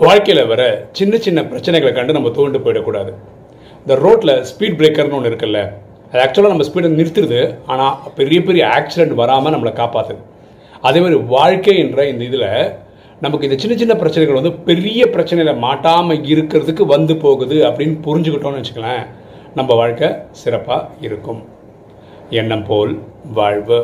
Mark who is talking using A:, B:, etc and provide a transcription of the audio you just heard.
A: வாழ்க்கையில் வர சின்ன சின்ன பிரச்சனைகளை கண்டு நம்ம தோண்டு போயிடக்கூடாது. இந்த ரோட்டில் ஸ்பீட் பிரேக்கர்னு ஒன்று இருக்குல்ல அது ஆக்சுவலாக நம்ம ஸ்பீடை நிறுத்துறது ஆனால் பெரிய பெரிய ஆக்சிடென்ட் வராமல் நம்மளை காப்பாற்றுது அதே மாதிரி வாழ்க்கை என்ற இந்த இதில் நமக்கு இந்த சின்ன சின்ன பிரச்சனைகள் வந்து பெரிய பிரச்சனையில் மாட்டாமல் இருக்கிறதுக்கு வந்து போகுது அப்படின்னு புரிஞ்சுக்கிட்டோம்னு வச்சுக்கலாம் நம்ம வாழ்க்கை சிறப்பாக இருக்கும். எண்ணம் போல் வாழ்வு.